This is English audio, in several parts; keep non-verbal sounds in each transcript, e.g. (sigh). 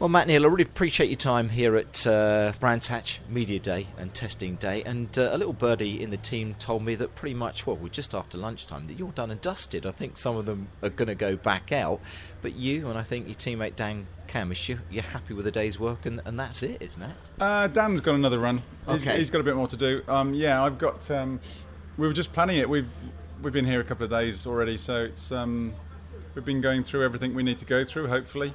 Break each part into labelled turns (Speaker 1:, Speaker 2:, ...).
Speaker 1: Well, Matt Neal, I really appreciate your time here at uh, Brands Hatch Media Day and Testing Day. And uh, a little birdie in the team told me that pretty much, well, we're just after lunchtime, that you're done and dusted. I think some of them are going to go back out. But you and I think your teammate Dan Cammish, you, you're happy with the day's work, and, and that's it, isn't it?
Speaker 2: Uh, Dan's got another run. He's,
Speaker 1: Okay.
Speaker 2: he's got a bit more to do. Um, yeah, I've got. Um, we were just planning it. We've we've been here a couple of days already, so it's um, we've been going through everything we need to go through. Hopefully,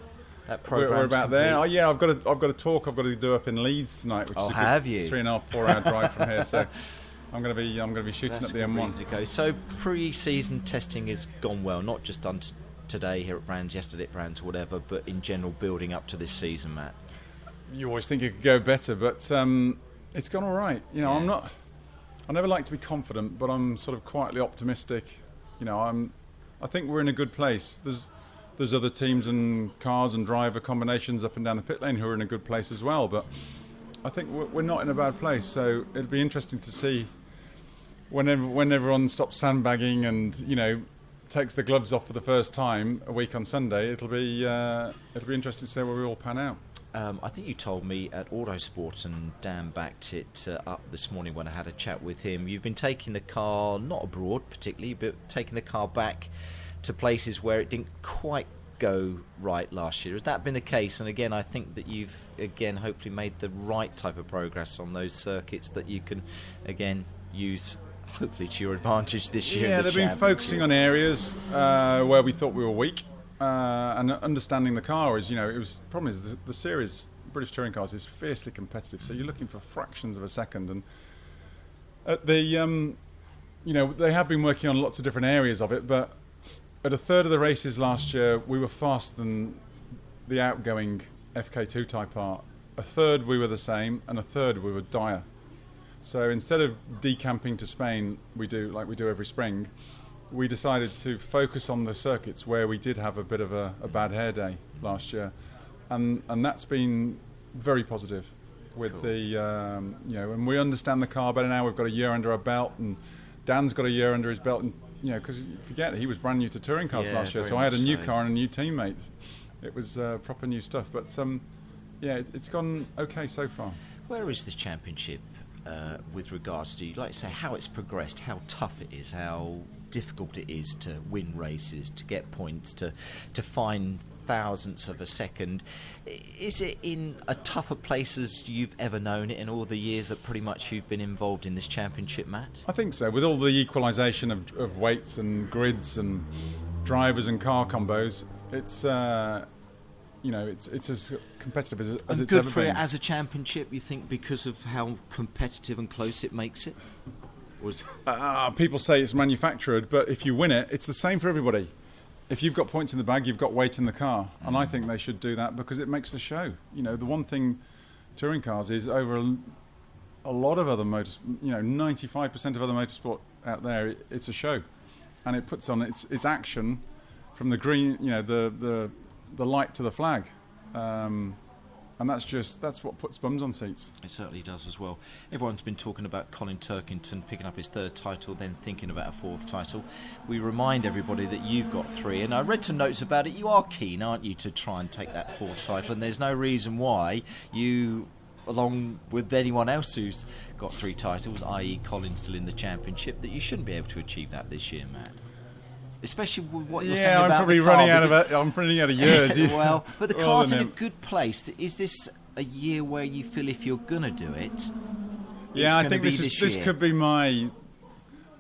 Speaker 1: That
Speaker 2: we're, we're
Speaker 1: programme's
Speaker 2: about there. Oh yeah, I've got a I've got a talk I've got to do up in Leeds tonight. Which
Speaker 1: Oh,
Speaker 2: is
Speaker 1: have you?
Speaker 2: Three and a half, four hour drive from here. So (laughs) I'm going to be I'm going to be shooting
Speaker 1: That's
Speaker 2: up the
Speaker 1: good
Speaker 2: M1.
Speaker 1: to go. So pre-season testing has gone well, not just done t- today here at Brands, yesterday at Brands, whatever, but in general building up to this season, Matt.
Speaker 2: you always think it could go better, but um, it's gone all right. You know, I'm not. I never like to be confident, but I'm sort of quietly optimistic. You know, I'm. I think we're in a good place. There's there's other teams and cars and driver combinations up and down the pit lane who are in a good place as well, but I think we're, not in a bad place. So it'll be interesting to see whenever when everyone stops sandbagging and you know takes the gloves off for the first time a week on Sunday. It'll be uh, it'll be interesting to see where we all pan out.
Speaker 1: Um, I think you told me at Autosport, and Dan backed it uh, up this morning when I had a chat with him. You've been taking the car, not abroad particularly, but taking the car back to places where it didn't quite go right last year. Has that been the case? And again, I think that you've, again, hopefully made the right type of progress on those circuits that you can, again, use hopefully to your advantage this year.
Speaker 2: Yeah,
Speaker 1: the
Speaker 2: they've been focusing on areas uh, where we thought we were weak, uh, and understanding the car is, you know, it was the problem is the, the series British touring cars is fiercely competitive. So you're looking for fractions of a second, and at the, um, you know, they have been working on lots of different areas of it, but at a third of the races last year, we were faster than the outgoing FK2 Type R. A third we were the same, and a third we were dire. So instead of decamping to Spain, we do like we do every spring. We decided to focus on the circuits where we did have a bit of a, a bad hair day last year, and and that's been very positive. With
Speaker 1: Cool.
Speaker 2: the um, you know, and we understand the car better now. We've got a year under our belt, and Dan's got a year under his belt, and you know, because forget he was brand new to touring cars
Speaker 1: Yeah,
Speaker 2: last year, so I had a new
Speaker 1: so.
Speaker 2: car and a new teammate. It was uh, proper new stuff, but um, yeah, it, it's gone okay so far.
Speaker 1: Where is this championship uh, with regards to, you? like, say, how it's progressed, how tough it is, how difficult it is to win races, to get points, to to find thousandths of a second? Is it in a tougher place as you've ever known it in all the years that pretty much you've been involved in this championship, Matt?
Speaker 2: I think so. With all the equalisation of, of weights and grids and drivers and car combos, it's uh, you know it's it's as competitive as, as
Speaker 1: And
Speaker 2: it's
Speaker 1: good
Speaker 2: ever
Speaker 1: for
Speaker 2: been.
Speaker 1: it as a championship, you think, because of how competitive and close it makes it? Was
Speaker 2: uh, people say it's manufactured, but if you win it, it's the same for everybody. If you've got points in the bag, you've got weight in the car, and I think they should do that because it makes the show. You know, the one thing touring cars is over a, a lot of other motors. You know, ninety-five percent of other motorsport out there, it, it's a show, and it puts on its its action from the green, you know, the the the light to the flag, um, and that's just that's what puts bums on seats.
Speaker 1: It certainly does as well. Everyone's been talking about Colin Turkington picking up his third title, then thinking about a fourth title. We remind everybody that you've got three, and I read some notes about it. You are keen, aren't you, to try and take that fourth title? And there's no reason why you, along with anyone else who's got three titles, i.e., Colin still in the championship, that you shouldn't be able to achieve that this year, Matt. Especially with what you're saying
Speaker 2: Yeah, I'm probably running out of. I'm running out of years. (laughs)
Speaker 1: well, (laughs) but the car's in a good place. Is this a year where you feel if you're going to do it?
Speaker 2: Yeah, I think this is
Speaker 1: this
Speaker 2: this could be my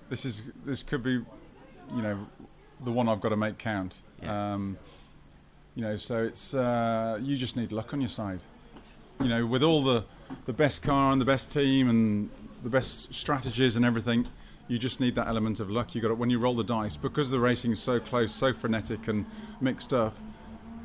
Speaker 2: this is this could be you know the one I've got to make count.
Speaker 1: Yeah.
Speaker 2: Um, you know, so it's uh, you just need luck on your side. You know, with all the the best car and the best team and the best strategies and everything, you just need that element of luck. You got to, when you roll the dice because the racing is so close, so frenetic and mixed up.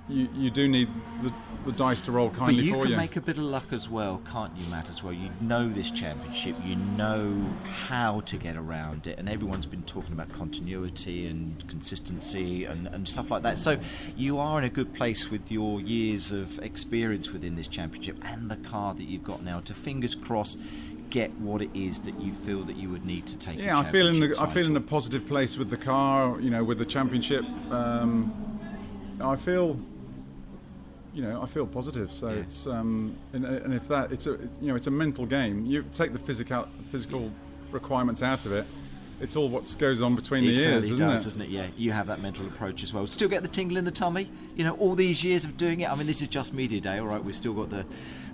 Speaker 2: You, you do need the, the dice to roll
Speaker 1: But
Speaker 2: kindly
Speaker 1: you
Speaker 2: for
Speaker 1: can
Speaker 2: you.
Speaker 1: make a bit of luck as well, can't you, Matt? As well, you know this championship, you know how to get around it, and everyone's been talking about continuity and consistency and, and stuff like that. So you are in a good place with your years of experience within this championship and the car that you've got now. To fingers crossed, get what it is that you feel that you would need to take.
Speaker 2: Yeah, I feel in the,
Speaker 1: championship
Speaker 2: I feel in a positive place with the car. You know, with the championship. Um, I feel you know, I feel positive. So
Speaker 1: Yeah.
Speaker 2: it's um, and, and if that it's a you know it's a mental game. You take the physical physical requirements out of it. It's all what goes on between
Speaker 1: It
Speaker 2: the ears, isn't
Speaker 1: does,
Speaker 2: it?
Speaker 1: doesn't it? Yeah, you have that mental approach as well. Still get the tingle in the tummy. You know, all these years of doing it. I mean, this is just media day. All right, we've still got the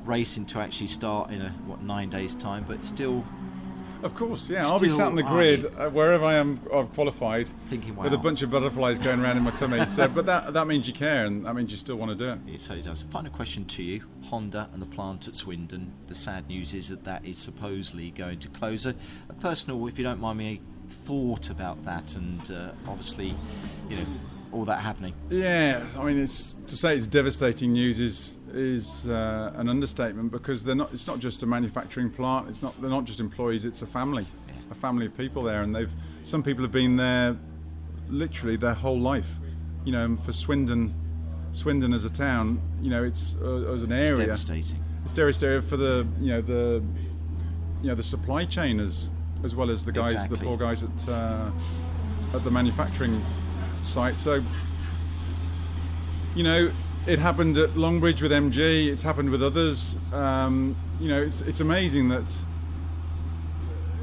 Speaker 1: racing to actually start in a what nine days time, but still
Speaker 2: Of course, yeah. I'll be
Speaker 1: Still
Speaker 2: sat on the grid uh, wherever I am. I've qualified
Speaker 1: Thinking,
Speaker 2: with a
Speaker 1: wow.
Speaker 2: bunch of butterflies going around in my tummy. So, (laughs) but that that means you care, and that means you still want to do it.
Speaker 1: It certainly does. Final question to you Honda and the plant at Swindon. The sad news is that that is supposedly going to close. A, a personal, if you don't mind me, thought about that, and uh, obviously, you know, all that happening.
Speaker 2: Yeah, I mean, it's to say it's devastating news is is uh, an understatement because they're not. It's not just a manufacturing plant. It's not. They're not just employees. It's a family,
Speaker 1: Yeah.
Speaker 2: a family of people there, and they've. Some people have been there, literally their whole life. You know, and for Swindon, Swindon as a town, you know, it's uh, as an
Speaker 1: It's
Speaker 2: area.
Speaker 1: devastating.
Speaker 2: It's devastating for the you know the you know the supply chain as as well as the guys,
Speaker 1: Exactly.
Speaker 2: the poor guys at uh, at the manufacturing site. So you know, it happened at Longbridge with MG. It's happened with others. Um, you know, it's it's amazing that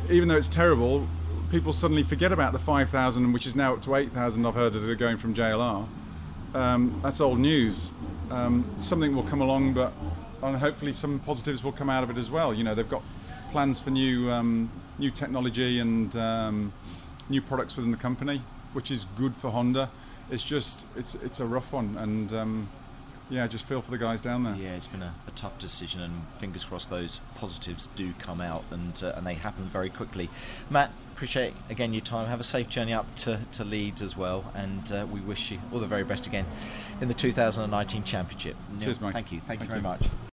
Speaker 2: even though it's terrible, people suddenly forget about the 5,000, which is now up to 8,000. I've heard that are going from JLR. Um, that's old news. Um, something will come along, but and hopefully some positives will come out of it as well. You know, they've got plans for new um, new technology and um, new products within the company, which is good for Honda. It's just it's it's a rough one, and um, yeah, just feel for the guys down there.
Speaker 1: Yeah, it's been a, a tough decision, and fingers crossed those positives do come out and uh, and they happen very quickly. Matt, appreciate again your time. Have a safe journey up to, to Leeds as well, and uh, we wish you all the very best again in the 2019 Championship. Neal,
Speaker 2: Cheers, Mike.
Speaker 1: Thank you. Thank, you very
Speaker 2: you.
Speaker 1: much.